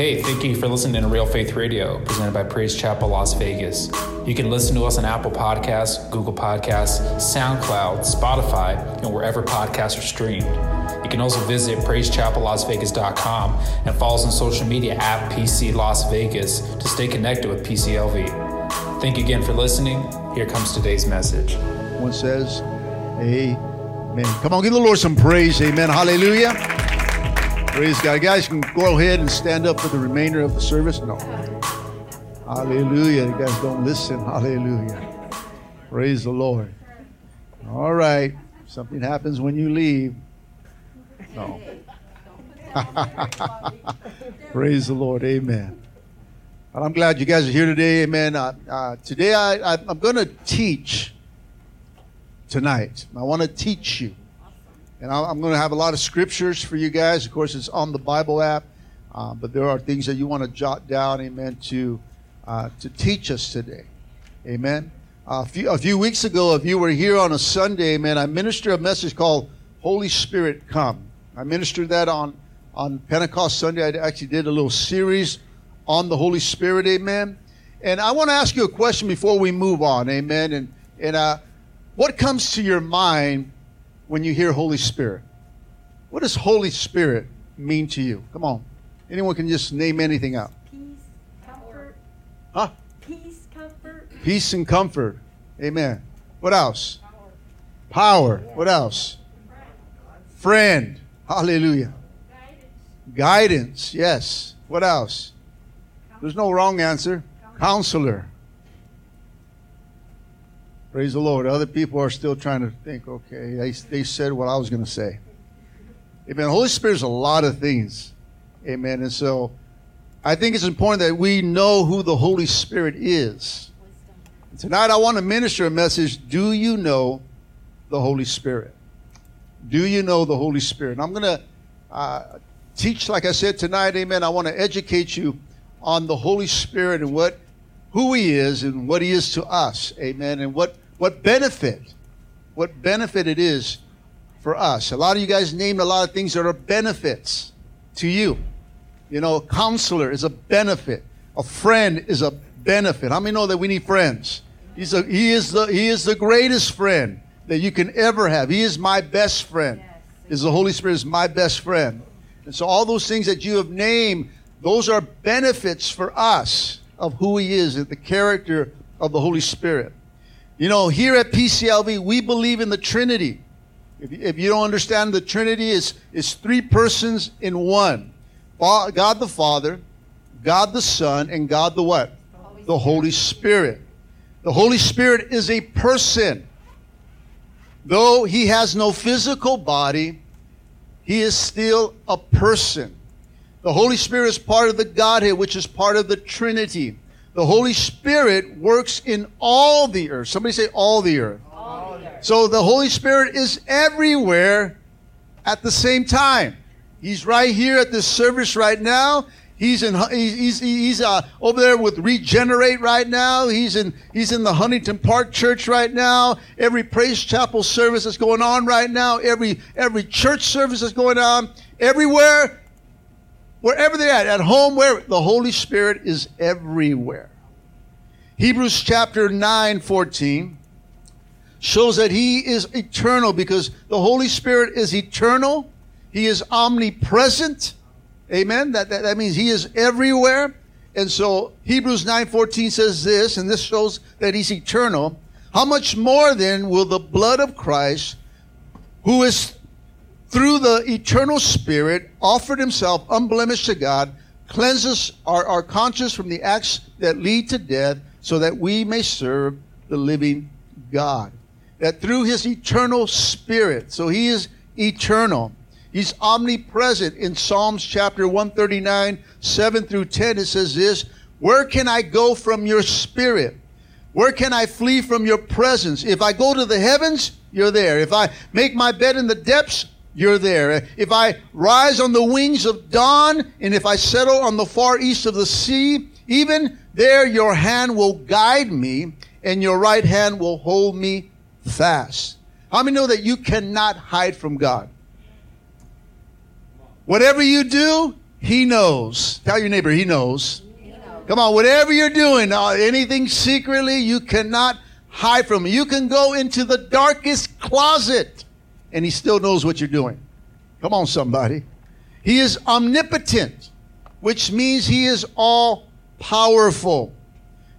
Hey, thank you for listening to Real Faith Radio, presented by Praise Chapel Las Vegas. You can listen to us on Apple Podcasts, Google Podcasts, SoundCloud, Spotify, and wherever podcasts are streamed. You can also visit praisechapellasvegas.com and follow us on social media at PC Las Vegas to stay connected with PCLV. Thank you again for listening. Here comes today's message. One says, Amen. Come on, give the Lord some praise. Amen. Hallelujah. Praise God. You guys, can go ahead and stand up for the remainder of the service. No. Hallelujah. You guys don't listen. Hallelujah. Praise the Lord. All right. Something happens when you leave. No. Praise the Lord. Amen. And I'm glad you guys are here today. Amen. Uh, uh, today I, I, I'm going to teach tonight. I want to teach you. And I'm going to have a lot of scriptures for you guys. Of course, it's on the Bible app, uh, but there are things that you want to jot down, amen, to, uh, to teach us today. Amen. Uh, a, few, a few weeks ago, if you were here on a Sunday, amen, I ministered a message called Holy Spirit Come. I ministered that on, on Pentecost Sunday. I actually did a little series on the Holy Spirit, amen. And I want to ask you a question before we move on, amen. And, and uh, what comes to your mind when you hear Holy Spirit? What does Holy Spirit mean to you? Come on. Anyone can just name anything out. Peace, comfort. Huh? Peace, comfort. Peace and comfort. Amen. What else? Power. What else? Friend. Hallelujah. Guidance. Yes. What else? There's no wrong answer. Counselor. Praise the Lord. Other people are still trying to think, okay, they, they said what I was going to say. Amen. Holy Spirit is a lot of things. Amen. And so I think it's important that we know who the Holy Spirit is. Tonight I want to minister a message. Do you know the Holy Spirit? Do you know the Holy Spirit? And I'm going to uh, teach, like I said tonight, amen. I want to educate you on the Holy Spirit and what, who He is and what He is to us, amen, and what what benefit, what benefit it is for us. A lot of you guys named a lot of things that are benefits to you. You know, a counselor is a benefit. A friend is a benefit. How many know that we need friends? He's a, he is the he is the greatest friend that you can ever have. He is my best friend. Is the Holy Spirit is my best friend. And so all those things that you have named, those are benefits for us of who he is and the character of the Holy Spirit. You know, here at PCLV, we believe in the Trinity. If, if you don't understand, the Trinity is, is three persons in one. God the Father, God the Son, and God the what? The Holy Spirit. The Holy Spirit is a person. Though he has no physical body, he is still a person. The Holy Spirit is part of the Godhead, which is part of the Trinity. The Holy Spirit works in all the earth. Somebody say all the earth. All the earth. So the Holy Spirit is everywhere at the same time. He's right here at this service right now. He's in he's he's uh, over there with Regenerate right now. He's in he's in the Huntington Park Church right now. Every Praise Chapel service is going on right now. Every every church service is going on. Everywhere Wherever they're at, at home, where the Holy Spirit is everywhere. Hebrews chapter 9, 14 shows that He is eternal because the Holy Spirit is eternal. He is omnipresent. Amen. That, that, that means He is everywhere. And so Hebrews 9:14 says this, and this shows that He's eternal. How much more then will the blood of Christ, who is through the eternal Spirit, offered himself unblemished to God, cleanses our, our conscience from the acts that lead to death, so that we may serve the living God. That through his eternal Spirit, so he is eternal. He's omnipresent. In Psalms chapter 139, 7 through 10, it says this Where can I go from your spirit? Where can I flee from your presence? If I go to the heavens, you're there. If I make my bed in the depths, you're there. If I rise on the wings of dawn, and if I settle on the far east of the sea, even there your hand will guide me, and your right hand will hold me fast. How many know that you cannot hide from God? Whatever you do, He knows. Tell your neighbor, He knows. Come on, whatever you're doing, uh, anything secretly, you cannot hide from. You can go into the darkest closet and he still knows what you're doing. Come on, somebody. He is omnipotent, which means he is all powerful.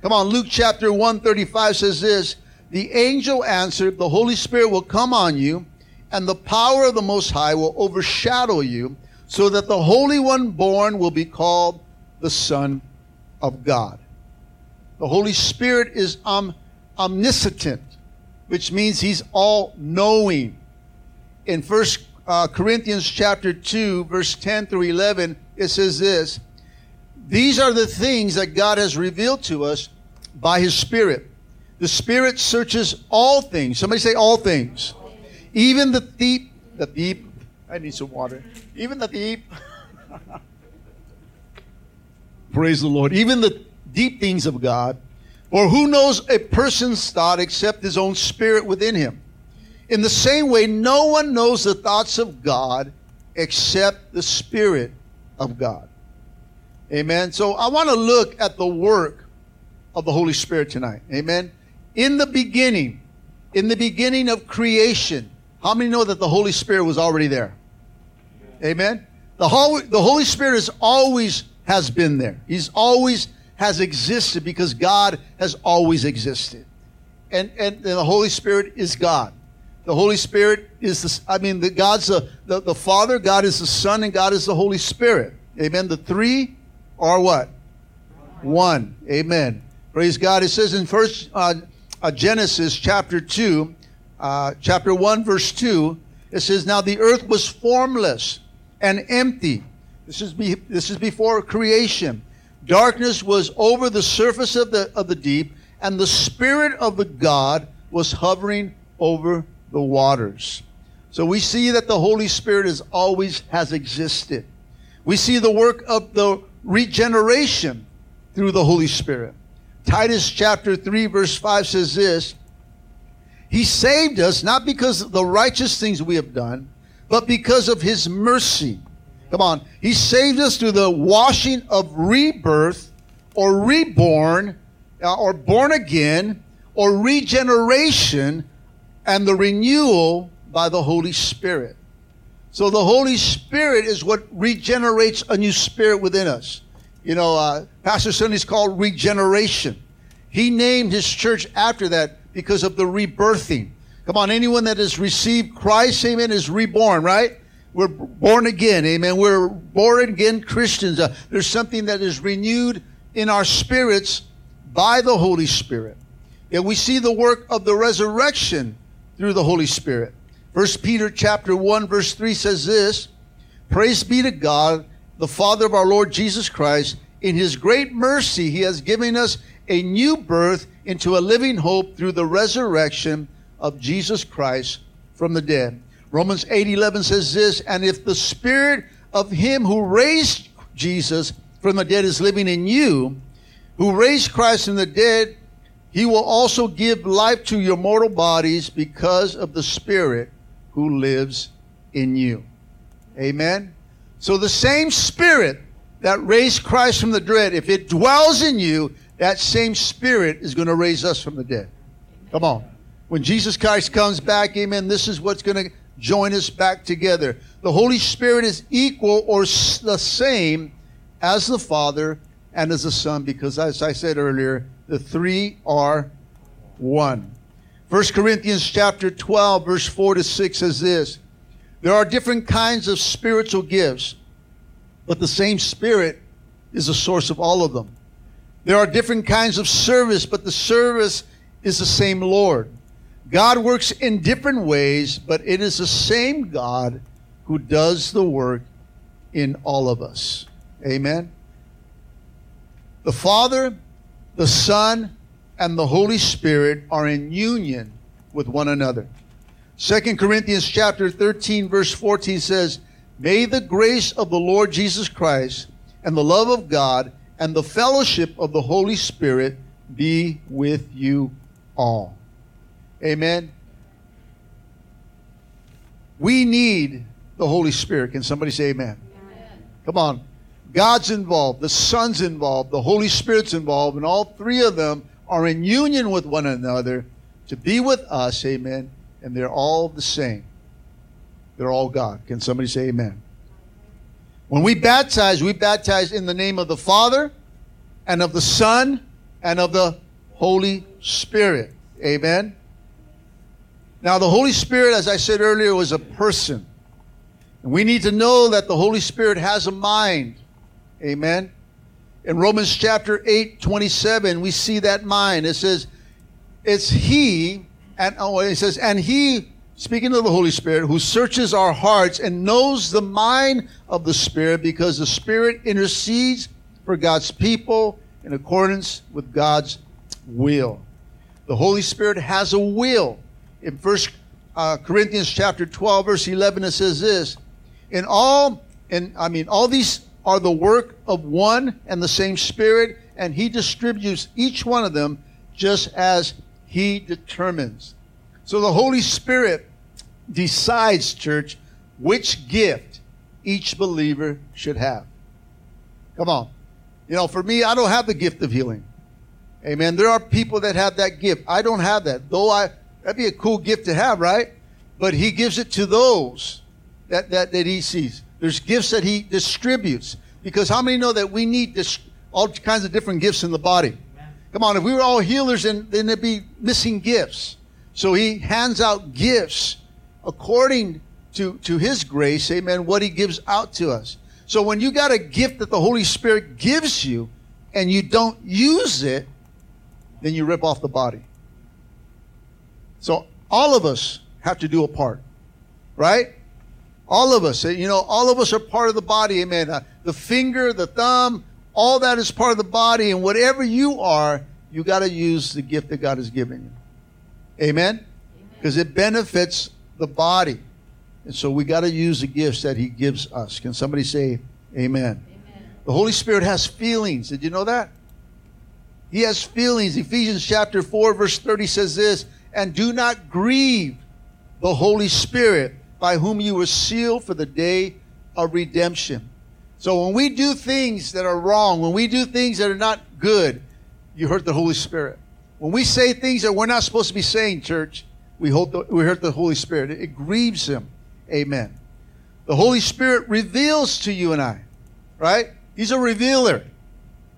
Come on, Luke chapter 135 says this The angel answered, The Holy Spirit will come on you, and the power of the Most High will overshadow you, so that the Holy One born will be called the Son of God. The Holy Spirit is om- omniscient, which means he's all knowing. In First uh, Corinthians chapter 2, verse 10 through 11, it says this These are the things that God has revealed to us by his Spirit. The Spirit searches all things. Somebody say all things. Even the deep, the deep, I need some water. Even the deep. Praise the Lord. Even the deep things of God. Or who knows a person's thought except his own spirit within him? In the same way, no one knows the thoughts of God except the Spirit of God. Amen. So I want to look at the work of the Holy Spirit tonight. Amen. In the beginning, in the beginning of creation, how many know that the Holy Spirit was already there? Amen. The Holy, the Holy Spirit is always has been there. He's always has existed because God has always existed. And, and, and the Holy Spirit is God. The Holy Spirit is the, I mean, the God's the, the, the Father, God is the Son, and God is the Holy Spirit. Amen. The three are what? One. Amen. Praise God. It says in first uh, uh, Genesis chapter 2, uh, chapter 1, verse 2, it says, Now the earth was formless and empty this is, be, this is before creation. Darkness was over the surface of the, of the deep, and the Spirit of the God was hovering over the waters. So we see that the Holy Spirit is always has existed. We see the work of the regeneration through the Holy Spirit. Titus chapter 3 verse 5 says this, He saved us not because of the righteous things we have done, but because of His mercy Come on. He saved us through the washing of rebirth or reborn uh, or born again or regeneration and the renewal by the Holy Spirit. So the Holy Spirit is what regenerates a new spirit within us. You know, uh, Pastor Sunny's called regeneration. He named his church after that because of the rebirthing. Come on, anyone that has received Christ, amen, is reborn, right? We're born again. Amen. We're born again Christians. Uh, there's something that is renewed in our spirits by the Holy Spirit. And we see the work of the resurrection through the Holy Spirit. First Peter chapter 1 verse 3 says this, Praise be to God, the Father of our Lord Jesus Christ. In his great mercy, he has given us a new birth into a living hope through the resurrection of Jesus Christ from the dead. Romans 8 11 says this, and if the spirit of him who raised Jesus from the dead is living in you, who raised Christ from the dead, he will also give life to your mortal bodies because of the spirit who lives in you. Amen. So the same spirit that raised Christ from the dead, if it dwells in you, that same spirit is going to raise us from the dead. Come on. When Jesus Christ comes back, amen, this is what's going to join us back together. The Holy Spirit is equal or the same as the Father and as the Son because, as I said earlier, the three are one. 1 Corinthians chapter 12, verse 4 to 6 says this There are different kinds of spiritual gifts, but the same Spirit is the source of all of them. There are different kinds of service, but the service is the same Lord. God works in different ways, but it is the same God who does the work in all of us. Amen. The Father, the Son, and the Holy Spirit are in union with one another. 2 Corinthians chapter 13 verse 14 says, "May the grace of the Lord Jesus Christ and the love of God and the fellowship of the Holy Spirit be with you all." Amen. We need the Holy Spirit. Can somebody say amen? amen? Come on. God's involved, the Son's involved, the Holy Spirit's involved, and all three of them are in union with one another to be with us, amen, and they're all the same. They're all God. Can somebody say amen? When we baptize, we baptize in the name of the Father and of the Son and of the Holy Spirit. Amen. Now, the Holy Spirit, as I said earlier, was a person. And we need to know that the Holy Spirit has a mind. Amen. In Romans chapter 8, 27, we see that mind. It says, it's He, and oh, it says, and He, speaking of the Holy Spirit, who searches our hearts and knows the mind of the Spirit because the Spirit intercedes for God's people in accordance with God's will. The Holy Spirit has a will. In First uh, Corinthians chapter 12, verse 11, it says this, in all, and I mean, all these are the work of one and the same Spirit, and He distributes each one of them just as He determines. So the Holy Spirit decides, church, which gift each believer should have. Come on. You know, for me, I don't have the gift of healing. Amen. There are people that have that gift. I don't have that. Though I, that'd be a cool gift to have, right? But He gives it to those that, that, that He sees. There's gifts that he distributes. Because how many know that we need all kinds of different gifts in the body? Come on, if we were all healers, then, then there'd be missing gifts. So he hands out gifts according to, to his grace, amen, what he gives out to us. So when you got a gift that the Holy Spirit gives you and you don't use it, then you rip off the body. So all of us have to do a part, right? All of us, you know, all of us are part of the body, amen. Uh, the finger, the thumb, all that is part of the body, and whatever you are, you got to use the gift that God has given you. Amen? Because it benefits the body. And so we got to use the gifts that He gives us. Can somebody say amen? amen? The Holy Spirit has feelings. Did you know that? He has feelings. Ephesians chapter 4, verse 30 says this And do not grieve the Holy Spirit by whom you were sealed for the day of redemption. So when we do things that are wrong, when we do things that are not good, you hurt the Holy Spirit. When we say things that we're not supposed to be saying, church, we, the, we hurt the Holy Spirit. It, it grieves Him. Amen. The Holy Spirit reveals to you and I, right? He's a revealer.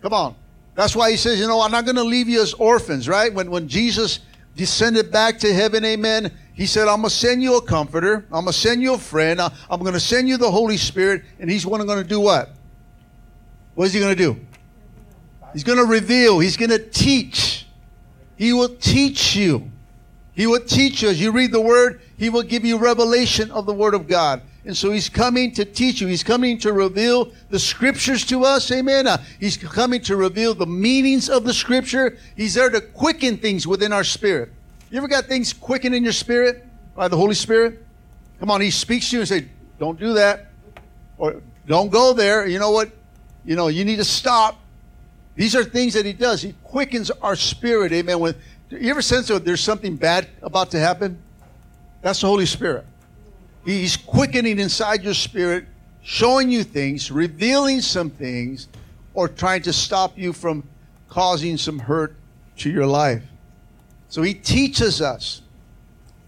Come on. That's why He says, you know, I'm not going to leave you as orphans, right? When, when Jesus descended back to heaven, amen, he said, I'm going to send you a comforter. I'm going to send you a friend. I'm going to send you the Holy Spirit. And he's one going to do what? What is he going to do? He's going to reveal. He's going to teach. He will teach you. He will teach you. As you read the word, he will give you revelation of the word of God. And so he's coming to teach you. He's coming to reveal the scriptures to us. Amen. Uh, he's coming to reveal the meanings of the scripture. He's there to quicken things within our spirit. You ever got things quickened in your spirit by the Holy Spirit? Come on, He speaks to you and say, "Don't do that," or "Don't go there." You know what? You know you need to stop. These are things that He does. He quickens our spirit. Amen. When you ever sense that there's something bad about to happen? That's the Holy Spirit. He's quickening inside your spirit, showing you things, revealing some things, or trying to stop you from causing some hurt to your life. So he teaches us.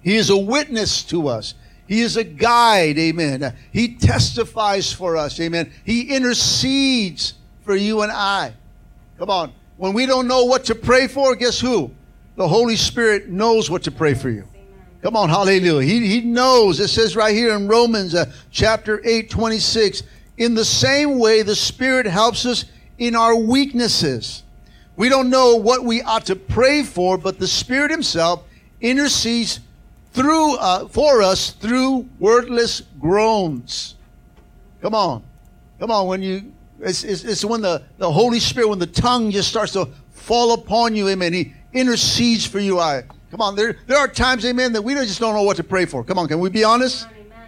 He is a witness to us. He is a guide, amen. He testifies for us, amen. He intercedes for you and I. Come on. When we don't know what to pray for, guess who? The Holy Spirit knows what to pray for you. Come on, hallelujah. He, he knows. It says right here in Romans uh, chapter 8, 26. In the same way, the Spirit helps us in our weaknesses. We don't know what we ought to pray for, but the Spirit Himself intercedes through uh, for us through wordless groans. Come on, come on. When you, it's, it's, it's when the, the Holy Spirit, when the tongue just starts to fall upon you, Amen. He intercedes for you. I come on. There there are times, Amen, that we just don't know what to pray for. Come on, can we be honest?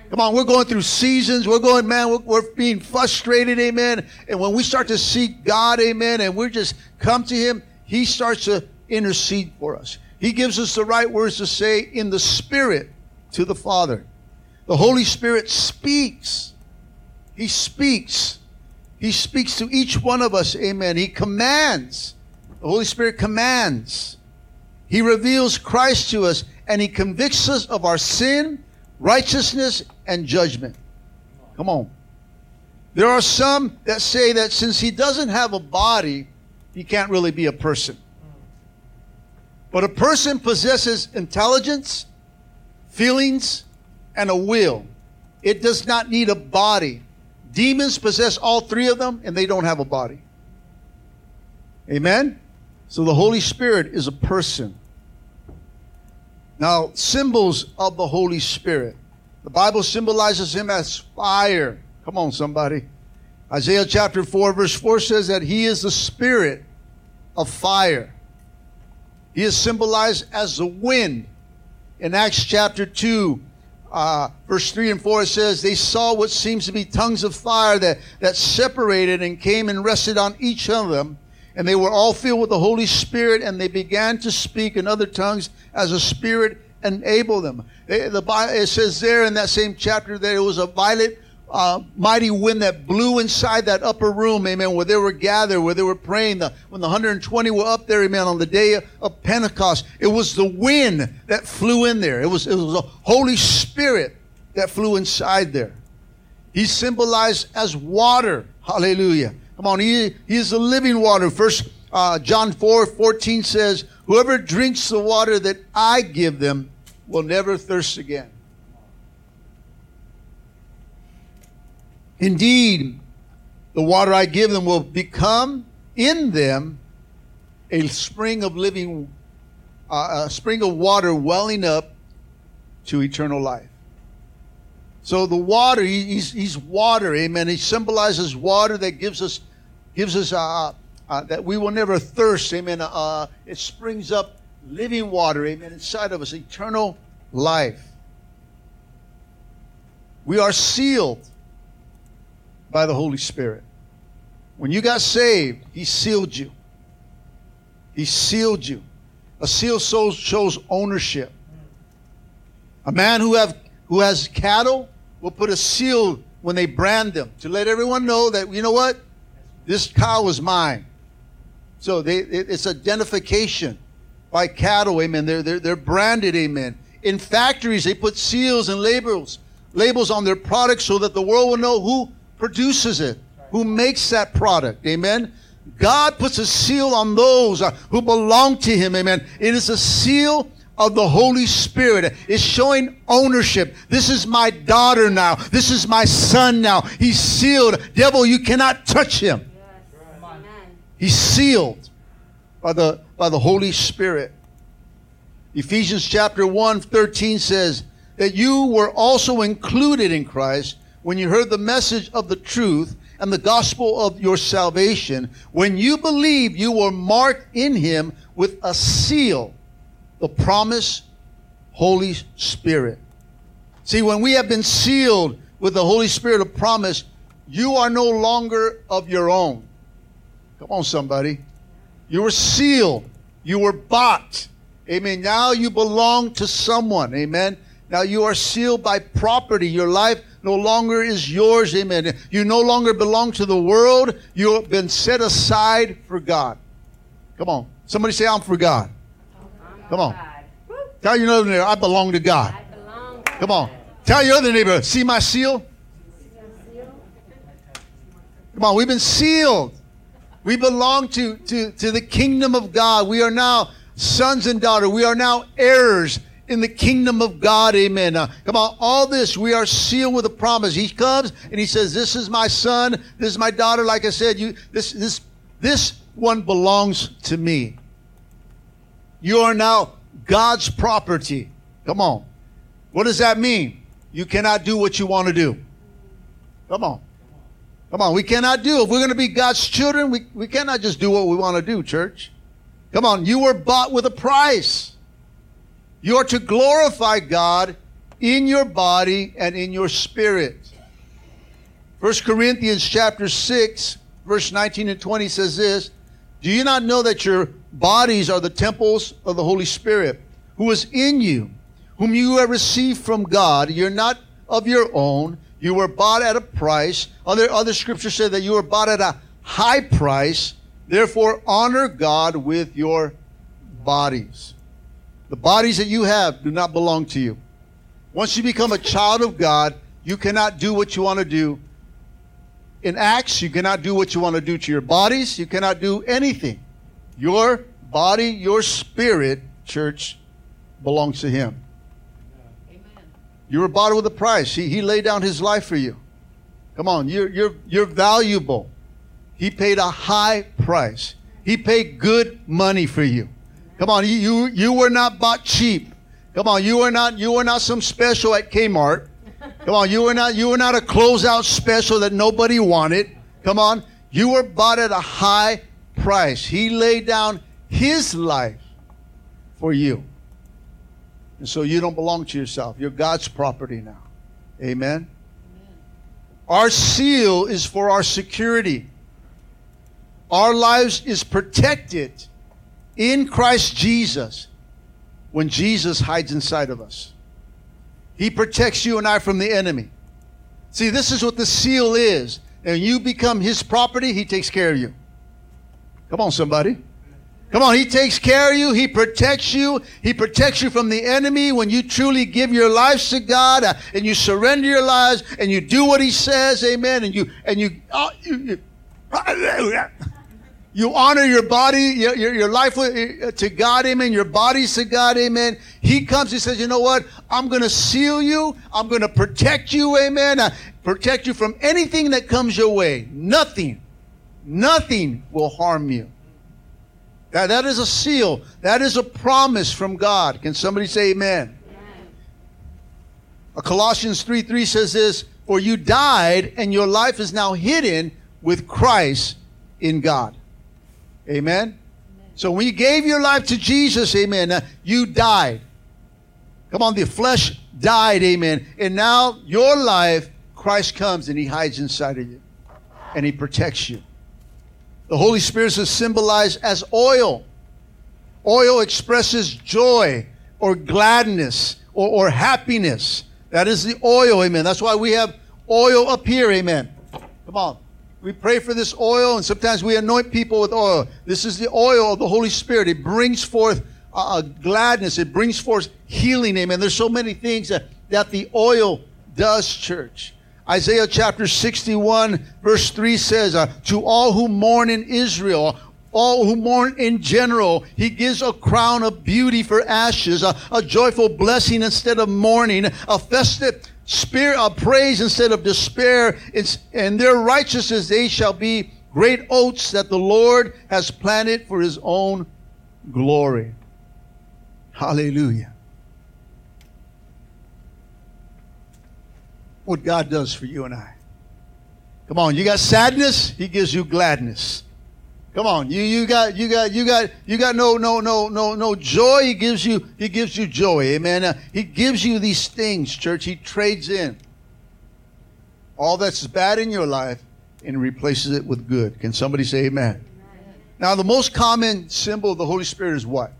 Come on, we're going through seasons. We're going, man, we're, we're, being frustrated, amen. And when we start to seek God, amen, and we just come to Him, He starts to intercede for us. He gives us the right words to say in the Spirit to the Father. The Holy Spirit speaks. He speaks. He speaks to each one of us. Amen. He commands. The Holy Spirit commands. He reveals Christ to us and he convicts us of our sin, righteousness, and judgment. Come on. There are some that say that since he doesn't have a body, he can't really be a person. But a person possesses intelligence, feelings, and a will. It does not need a body. Demons possess all three of them, and they don't have a body. Amen? So the Holy Spirit is a person. Now, symbols of the Holy Spirit. The Bible symbolizes him as fire. Come on, somebody. Isaiah chapter 4, verse 4 says that he is the spirit of fire. He is symbolized as the wind. In Acts chapter 2, uh, verse 3 and 4, it says, They saw what seems to be tongues of fire that, that separated and came and rested on each of them. And they were all filled with the Holy Spirit, and they began to speak in other tongues as the Spirit enabled them. It, the, it says there in that same chapter that it was a violent, uh, mighty wind that blew inside that upper room, amen, where they were gathered, where they were praying. The, when the 120 were up there, amen, on the day of Pentecost, it was the wind that flew in there. It was, it was the Holy Spirit that flew inside there. He symbolized as water. Hallelujah. Come on, he, he is the living water. First uh, John 4 14 says, Whoever drinks the water that I give them will never thirst again. Indeed, the water I give them will become in them a spring of living, uh, a spring of water welling up to eternal life. So the water, he's, he's water, amen. He symbolizes water that gives us, gives us uh, uh, that we will never thirst, amen. Uh, it springs up living water, amen, inside of us, eternal life. We are sealed by the Holy Spirit. When you got saved, He sealed you. He sealed you. A seal shows ownership. A man who have who has cattle will put a seal when they brand them to let everyone know that you know what, this cow is mine. So they, it's identification by cattle, amen. They're, they're, they're branded, amen. In factories, they put seals and labels, labels on their products so that the world will know who produces it, who makes that product, amen. God puts a seal on those uh, who belong to Him, amen. It is a seal of the Holy Spirit. It's showing ownership. This is my daughter now. This is my son now. He's sealed. Devil, you cannot touch him. He's sealed by the, by the Holy Spirit. Ephesians chapter 1, 13 says that you were also included in Christ when you heard the message of the truth and the gospel of your salvation. When you believed, you were marked in him with a seal, the promise, Holy Spirit. See, when we have been sealed with the Holy Spirit of promise, you are no longer of your own. Come on, somebody. You were sealed. You were bought. Amen. Now you belong to someone. Amen. Now you are sealed by property. Your life no longer is yours. Amen. You no longer belong to the world. You have been set aside for God. Come on. Somebody say, I'm for God. Come on. Tell your other neighbor, I belong to God. Come on. Tell your other neighbor, see my seal? Come on, we've been sealed. We belong to, to, to the kingdom of God. We are now sons and daughters. We are now heirs in the kingdom of God. Amen. Uh, come on, all this, we are sealed with a promise. He comes and he says, This is my son, this is my daughter. Like I said, you this this this one belongs to me. You are now God's property. Come on. What does that mean? You cannot do what you want to do. Come on. Come on, we cannot do. If we're going to be God's children, we, we cannot just do what we want to do, church. Come on, you were bought with a price. You are to glorify God in your body and in your spirit. 1 Corinthians chapter 6, verse 19 and 20 says this Do you not know that your bodies are the temples of the Holy Spirit, who is in you, whom you have received from God? You're not of your own. You were bought at a price. Other, other scriptures say that you were bought at a high price. Therefore, honor God with your bodies. The bodies that you have do not belong to you. Once you become a child of God, you cannot do what you want to do. In Acts, you cannot do what you want to do to your bodies. You cannot do anything. Your body, your spirit, church, belongs to Him. You were bought with a price. He, he laid down His life for you. Come on, you're, you're, you're valuable. He paid a high price. He paid good money for you. Come on, you, you, you were not bought cheap. Come on, you were not you were not some special at Kmart. Come on, you were not you were not a closeout special that nobody wanted. Come on, you were bought at a high price. He laid down his life for you. And so you don't belong to yourself. You're God's property now. Amen. Our seal is for our security. Our lives is protected in Christ Jesus when Jesus hides inside of us. He protects you and I from the enemy. See, this is what the seal is. And you become his property, he takes care of you. Come on, somebody. Come on, he takes care of you. He protects you. He protects you from the enemy when you truly give your lives to God uh, and you surrender your lives and you do what he says. Amen. And you and you, uh, you, you. You honor your body, your, your, your life with- to God, amen. Your body's to God, amen. He comes, he says, you know what? I'm going to seal you. I'm going to protect you, amen. Uh, protect you from anything that comes your way. Nothing, nothing will harm you. That, that is a seal. That is a promise from God. Can somebody say amen? A Colossians 3 3 says this For you died, and your life is now hidden with Christ in God. Amen? So when you gave your life to Jesus, amen, you died. Come on, the flesh died, amen. And now your life, Christ comes and he hides inside of you and he protects you. The Holy Spirit is symbolized as oil. Oil expresses joy or gladness or, or happiness. That is the oil, amen. That's why we have oil up here, amen. Come on. We pray for this oil, and sometimes we anoint people with oil. This is the oil of the Holy Spirit. It brings forth uh, gladness. It brings forth healing, amen. There's so many things that, that the oil does, church. Isaiah chapter 61, verse 3 says, uh, To all who mourn in Israel, all who mourn in general, he gives a crown of beauty for ashes, a, a joyful blessing instead of mourning, a festive spirit of praise instead of despair. It's, and their righteousness they shall be great oaks that the Lord has planted for his own glory. Hallelujah. What God does for you and I. Come on, you got sadness, he gives you gladness. Come on, you you got you got you got you got no no no no no joy. He gives you he gives you joy. Amen. Uh, he gives you these things, church. He trades in all that's bad in your life and replaces it with good. Can somebody say amen? Now, the most common symbol of the Holy Spirit is what?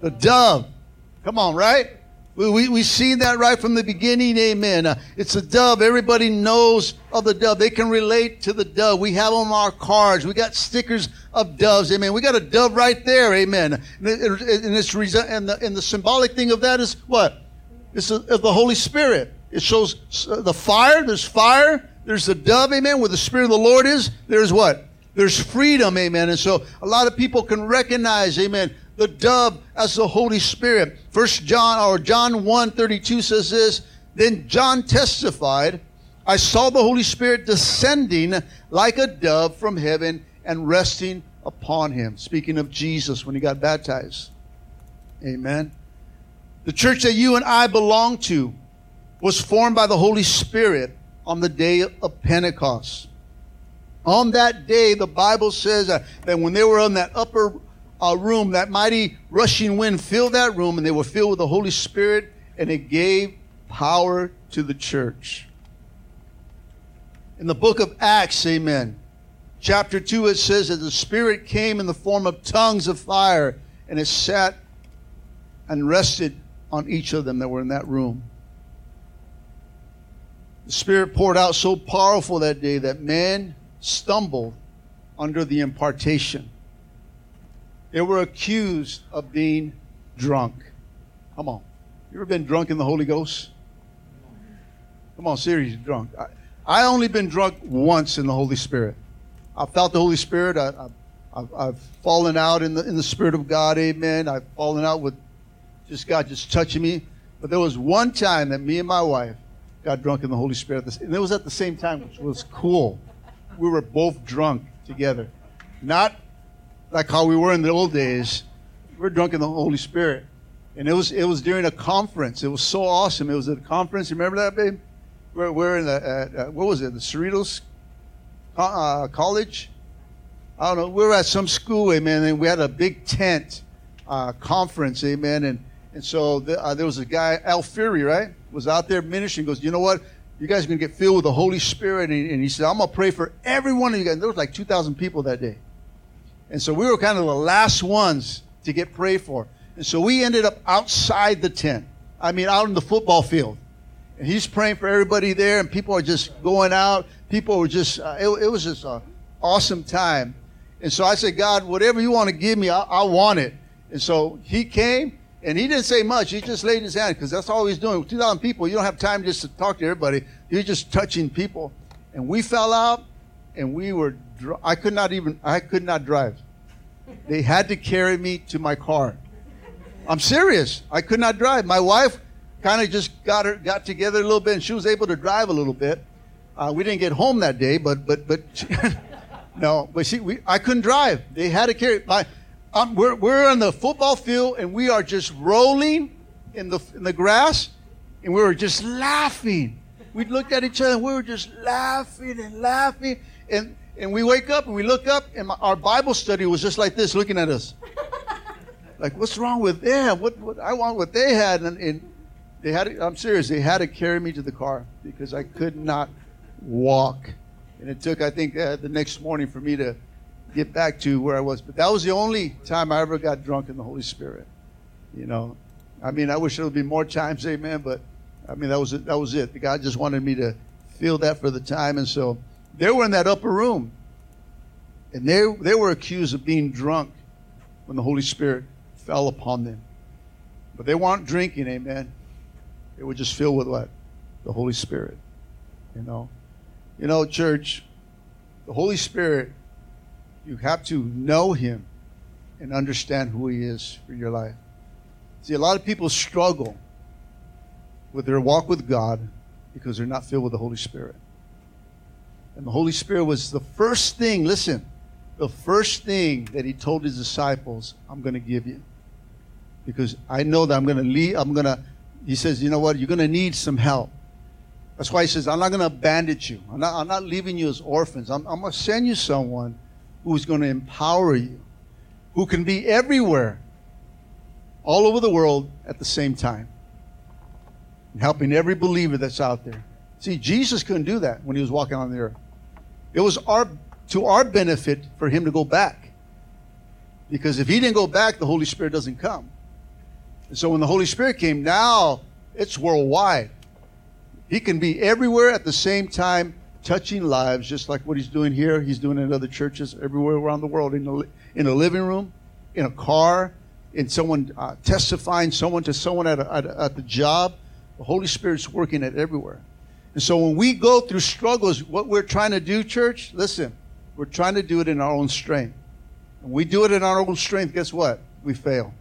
The dove. Come on, right? We, we, see that right from the beginning, amen. Uh, it's a dove. Everybody knows of the dove. They can relate to the dove. We have on our cards. We got stickers of doves, amen. We got a dove right there, amen. And, it- it- and, it's, and, the, and the symbolic thing of that is what? It's the, of the Holy Spirit. It shows uh, the fire. There's fire. There's the dove, amen. Where the Spirit of the Lord is, there's what? There's freedom, amen. And so a lot of people can recognize, amen, the dove as the Holy Spirit. First John or John 1 32 says this. Then John testified, I saw the Holy Spirit descending like a dove from heaven and resting upon him. Speaking of Jesus when he got baptized. Amen. The church that you and I belong to was formed by the Holy Spirit on the day of Pentecost. On that day, the Bible says that when they were on that upper uh, room, that mighty rushing wind filled that room, and they were filled with the Holy Spirit, and it gave power to the church. In the book of Acts, amen, chapter 2, it says that the Spirit came in the form of tongues of fire, and it sat and rested on each of them that were in that room. The Spirit poured out so powerful that day that men stumbled under the impartation. They were accused of being drunk. Come on. You ever been drunk in the Holy Ghost? Come on, serious drunk. I, I only been drunk once in the Holy Spirit. I felt the Holy Spirit. I, I've fallen out in the in the Spirit of God. Amen. I've fallen out with just God just touching me. But there was one time that me and my wife got drunk in the Holy Spirit, and it was at the same time, which was cool. We were both drunk together, not like how we were in the old days. We were drunk in the Holy Spirit, and it was it was during a conference. It was so awesome. It was at a conference. Remember that, babe? We're, we're in the uh, uh, what was it? The Cerritos uh, College. I don't know. We were at some school, amen, and we had a big tent uh, conference, amen, and and so the, uh, there was a guy, Al Fury, right, was out there ministering. Goes, you know what? You guys are gonna get filled with the Holy Spirit, and, and he said, I'm gonna pray for every one of you guys. There was like 2,000 people that day, and so we were kind of the last ones to get prayed for. And so we ended up outside the tent. I mean, out in the football field. And he's praying for everybody there, and people are just going out. People were just, uh, it, it, was just an awesome time. And so I said, God, whatever you want to give me, I, I want it. And so he came, and he didn't say much. He just laid his hand because that's all he's doing. 2,000 people, you don't have time just to talk to everybody. Was just touching people. And we fell out, and we were, I could not even, I could not drive. They had to carry me to my car. I'm serious. I could not drive. My wife kind of just got her got together a little bit, and she was able to drive a little bit. Uh, we didn't get home that day, but but but no, but she we I couldn't drive. They had to carry. My, um, we're we're on the football field, and we are just rolling in the in the grass, and we were just laughing. We looked at each other, and we were just laughing and laughing, and and we wake up and we look up, and my, our Bible study was just like this, looking at us. like, what's wrong with them? What, what I want what they had, and, and they had. To, I'm serious. They had to carry me to the car because I could not walk, and it took I think uh, the next morning for me to get back to where I was. But that was the only time I ever got drunk in the Holy Spirit. You know, I mean, I wish there would be more times, Amen. But I mean, that was it. That was it. God just wanted me to feel that for the time, and so they were in that upper room, and they they were accused of being drunk when the Holy Spirit fell upon them. But they weren't drinking, amen. They were just filled with what? The Holy Spirit. You know? You know, church, the Holy Spirit, you have to know Him and understand who He is for your life. See, a lot of people struggle with their walk with God because they're not filled with the Holy Spirit. And the Holy Spirit was the first thing, listen, the first thing that He told His disciples, I'm going to give you. Because I know that I'm going to leave, I'm going to he says, you know what? You're going to need some help. That's why he says, I'm not going to abandon you. I'm not, I'm not leaving you as orphans. I'm, I'm going to send you someone who's going to empower you, who can be everywhere, all over the world at the same time, and helping every believer that's out there. See, Jesus couldn't do that when he was walking on the earth. It was our, to our benefit for him to go back. Because if he didn't go back, the Holy Spirit doesn't come. And so when the Holy Spirit came, now it's worldwide. He can be everywhere at the same time, touching lives, just like what he's doing here. He's doing in other churches everywhere around the world, in a, in a living room, in a car, in someone uh, testifying, someone to someone at, a, at, a, at the job. The Holy Spirit's working it everywhere. And so when we go through struggles, what we're trying to do, church, listen, we're trying to do it in our own strength. When we do it in our own strength, guess what? We fail.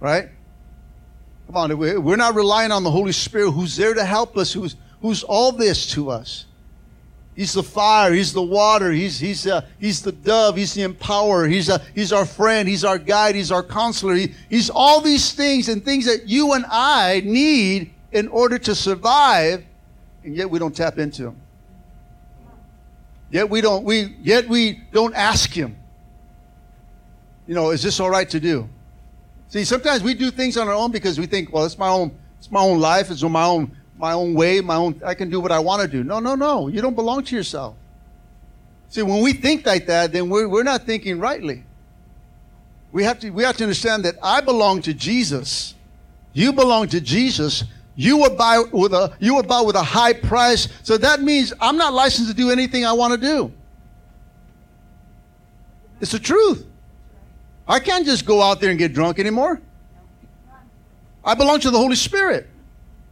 Right? Come on, we're not relying on the Holy Spirit who's there to help us, who's, who's all this to us. He's the fire. He's the water. He's, he's, uh, he's the dove. He's the empower. He's, uh, he's our friend. He's our guide. He's our counselor. He, he's all these things and things that you and I need in order to survive, and yet we don't tap into him. Yet we don't, we, yet we don't ask him. You know, is this all right to do? See, sometimes we do things on our own because we think, well, it's my own, it's my own life, it's my own, my own way, my own. I can do what I want to do. No, no, no. You don't belong to yourself. See, when we think like that, then we're, we're not thinking rightly. We have to we have to understand that I belong to Jesus. You belong to Jesus. You would buy with a you would buy with a high price. So that means I'm not licensed to do anything I want to do. It's the truth. I can't just go out there and get drunk anymore. I belong to the Holy Spirit.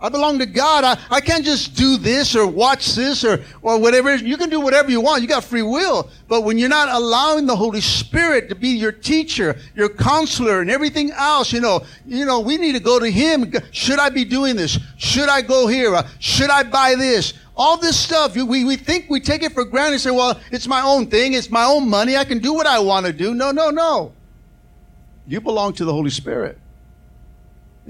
I belong to God. I, I can't just do this or watch this or, or whatever. You can do whatever you want. You got free will. But when you're not allowing the Holy Spirit to be your teacher, your counselor, and everything else, you know, you know, we need to go to Him. Should I be doing this? Should I go here? Uh, should I buy this? All this stuff, we, we think we take it for granted and say, well, it's my own thing. It's my own money. I can do what I want to do. No, no, no. You belong to the Holy Spirit.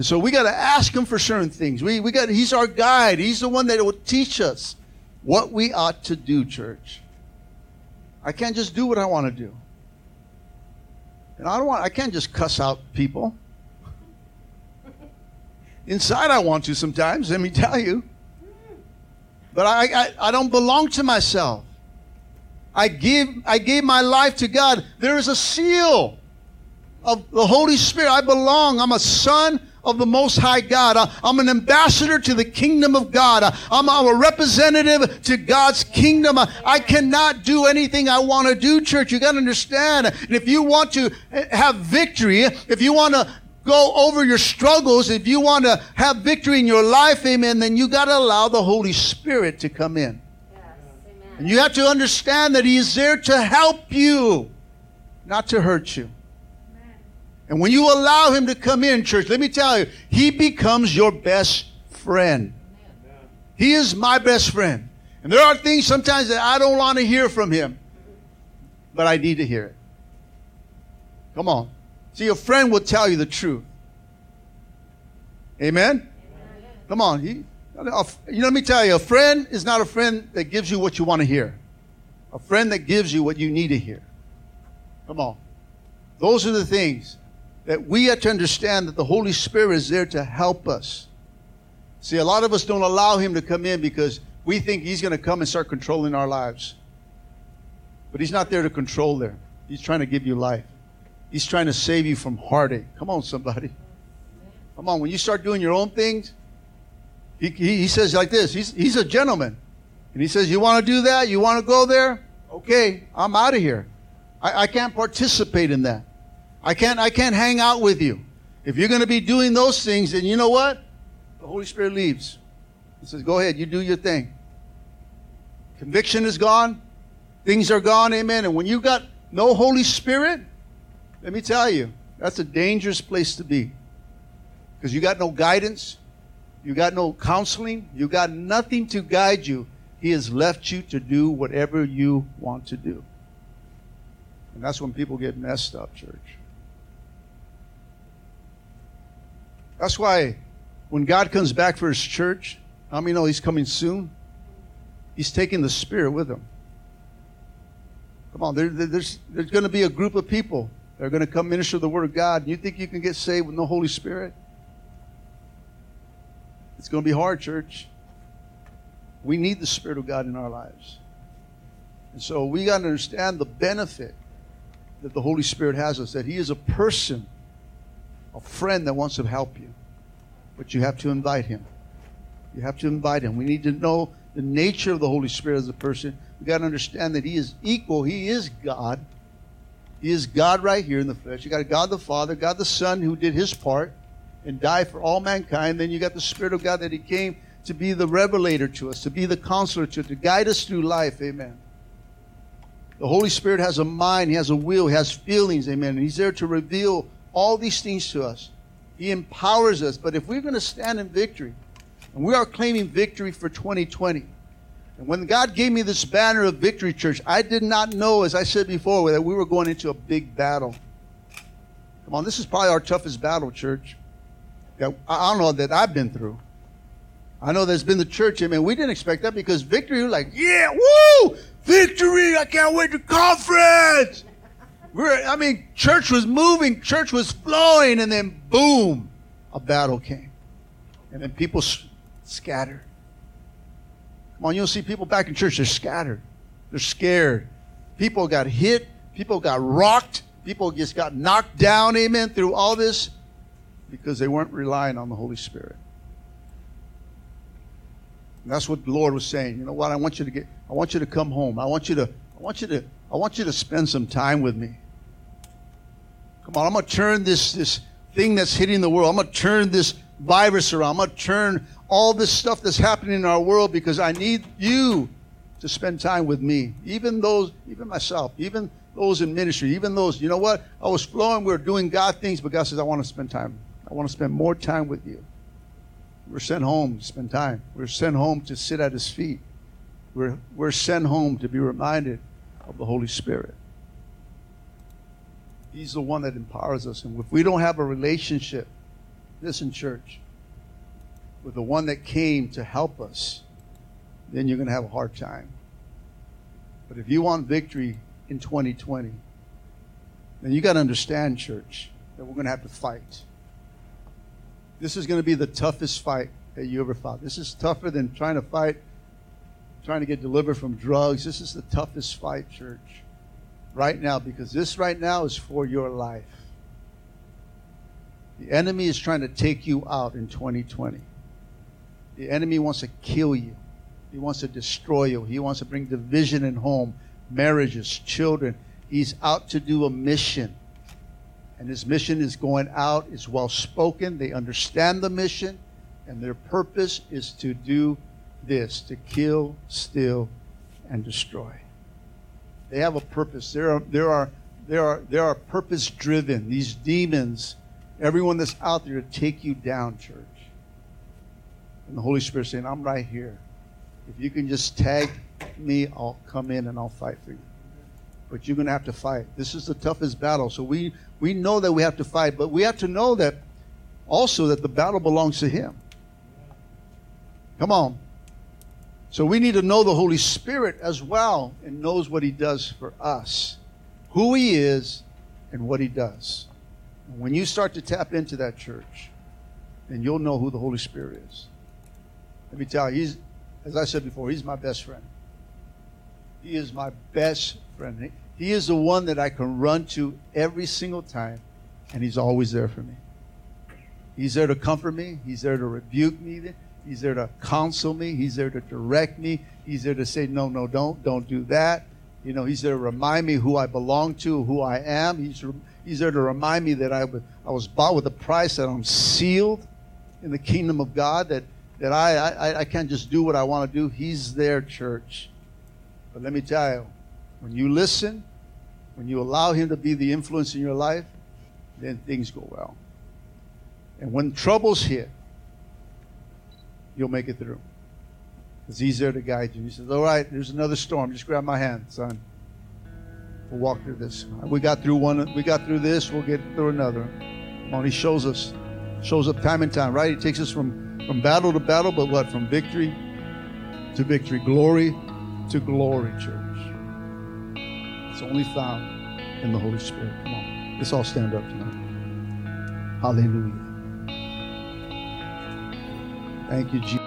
And so we got to ask him for certain things. We, we got, he's our guide. He's the one that will teach us what we ought to do, church. I can't just do what I want to do. And I don't want, I can't just cuss out people. Inside I want to sometimes, let me tell you. But I, I, I don't belong to myself. I give, I gave my life to God. There is a seal of the Holy Spirit. I belong. I'm a son of the Most High God. I'm an ambassador to the kingdom of God. I'm a representative to God's kingdom. I cannot do anything I want to do, church. You got to understand. And if you want to have victory, if you want to go over your struggles, if you want to have victory in your life, amen, then you got to allow the Holy Spirit to come in. Yes, and you have to understand that He is there to help you, not to hurt you. And when you allow him to come in, church, let me tell you, he becomes your best friend. He is my best friend. And there are things sometimes that I don't want to hear from him, but I need to hear it. Come on. See, a friend will tell you the truth. Amen? Come on. He, you know, let me tell you, a friend is not a friend that gives you what you want to hear. A friend that gives you what you need to hear. Come on. Those are the things that we have to understand that the Holy Spirit is there to help us. See, a lot of us don't allow Him to come in because we think He's going to come and start controlling our lives. But He's not there to control there. He's trying to give you life. He's trying to save you from heartache. Come on, somebody. Come on, when you start doing your own things, he, he, he says like this he's, he's a gentleman. And he says, You want to do that? You want to go there? Okay, I'm out of here. I, I can't participate in that. I can't, I can't hang out with you. If you're going to be doing those things, then you know what? The Holy Spirit leaves. He says, go ahead, you do your thing. Conviction is gone. Things are gone, amen. And when you've got no Holy Spirit, let me tell you, that's a dangerous place to be. Because you got no guidance, you got no counseling, you got nothing to guide you. He has left you to do whatever you want to do. And that's when people get messed up, church. That's why when God comes back for his church, how many know he's coming soon? He's taking the Spirit with him. Come on, there, there's, there's going to be a group of people that are going to come minister the Word of God. You think you can get saved with no Holy Spirit? It's going to be hard, church. We need the Spirit of God in our lives. And so we got to understand the benefit that the Holy Spirit has us, that He is a person a friend that wants to help you. But you have to invite him. You have to invite him. We need to know the nature of the Holy Spirit as a person. We got to understand that he is equal. He is God. He is God right here in the flesh. You got God the Father, God the Son who did his part and died for all mankind. Then you got the Spirit of God that he came to be the revelator to us, to be the counselor to, to guide us through life. Amen. The Holy Spirit has a mind, he has a will, he has feelings. Amen. And he's there to reveal all these things to us. He empowers us. But if we're going to stand in victory, and we are claiming victory for 2020, and when God gave me this banner of victory, church, I did not know, as I said before, that we were going into a big battle. Come on, this is probably our toughest battle, church. I don't know that I've been through. I know there's been the church, I mean, we didn't expect that because victory, like, yeah, woo, victory, I can't wait to conference. We're, I mean, church was moving, church was flowing, and then boom, a battle came. And then people scattered. Come on, you'll see people back in church, they're scattered. They're scared. People got hit, people got rocked, people just got knocked down, amen, through all this because they weren't relying on the Holy Spirit. And that's what the Lord was saying. You know what? I want you to get. I want you to come home. I want you to. I want you to. I want you to spend some time with me. Come on, I'm gonna turn this this thing that's hitting the world. I'm gonna turn this virus around. I'm gonna turn all this stuff that's happening in our world because I need you to spend time with me. Even those, even myself, even those in ministry, even those, you know what? I was flowing, we were doing God things, but God says, I want to spend time. I want to spend more time with you. We're sent home to spend time. We're sent home to sit at his feet. We're, we're sent home to be reminded of the Holy Spirit. He's the one that empowers us. And if we don't have a relationship, listen, church, with the one that came to help us, then you're going to have a hard time. But if you want victory in 2020, then you got to understand, church, that we're going to have to fight. This is going to be the toughest fight that you ever fought. This is tougher than trying to fight, trying to get delivered from drugs. This is the toughest fight, church, right now, because this right now is for your life. The enemy is trying to take you out in 2020. The enemy wants to kill you. He wants to destroy you. He wants to bring division in home, marriages, children. He's out to do a mission. And his mission is going out, is well spoken. They understand the mission, and their purpose is to do this to kill, steal, and destroy. They have a purpose. There are, there are, there are, there are purpose driven. These demons, everyone that's out there to take you down, church. And the Holy Spirit saying, I'm right here. If you can just tag me, I'll come in and I'll fight for you. But you're going to have to fight. This is the toughest battle. So we, we know that we have to fight, but we have to know that also that the battle belongs to Him. Come on. So we need to know the Holy Spirit as well and knows what He does for us, who He is, and what He does. When you start to tap into that church, then you'll know who the Holy Spirit is. Let me tell you, He's as I said before, he's my best friend. He is my best friend. He is the one that I can run to every single time, and he's always there for me. He's there to comfort me. He's there to rebuke me. He's there to counsel me. He's there to direct me. He's there to say, no, no, don't, don't do that. You know, he's there to remind me who I belong to, who I am. He's, he's there to remind me that I, I was bought with a price, that I'm sealed in the kingdom of God, that that I, I, I can't just do what I want to do. He's there, church. But let me tell you, when you listen, when you allow Him to be the influence in your life, then things go well. And when troubles hit, you'll make it through. Because He's there to guide you. He says, All right, there's another storm. Just grab my hand, son. We'll walk through this. We got through one, we got through this, we'll get through another. Come on, He shows us, shows up time and time, right? He takes us from from battle to battle, but what? From victory to victory, glory to glory, church. It's only found in the Holy Spirit. Come on. Let's all stand up tonight. Hallelujah. Thank you, Jesus.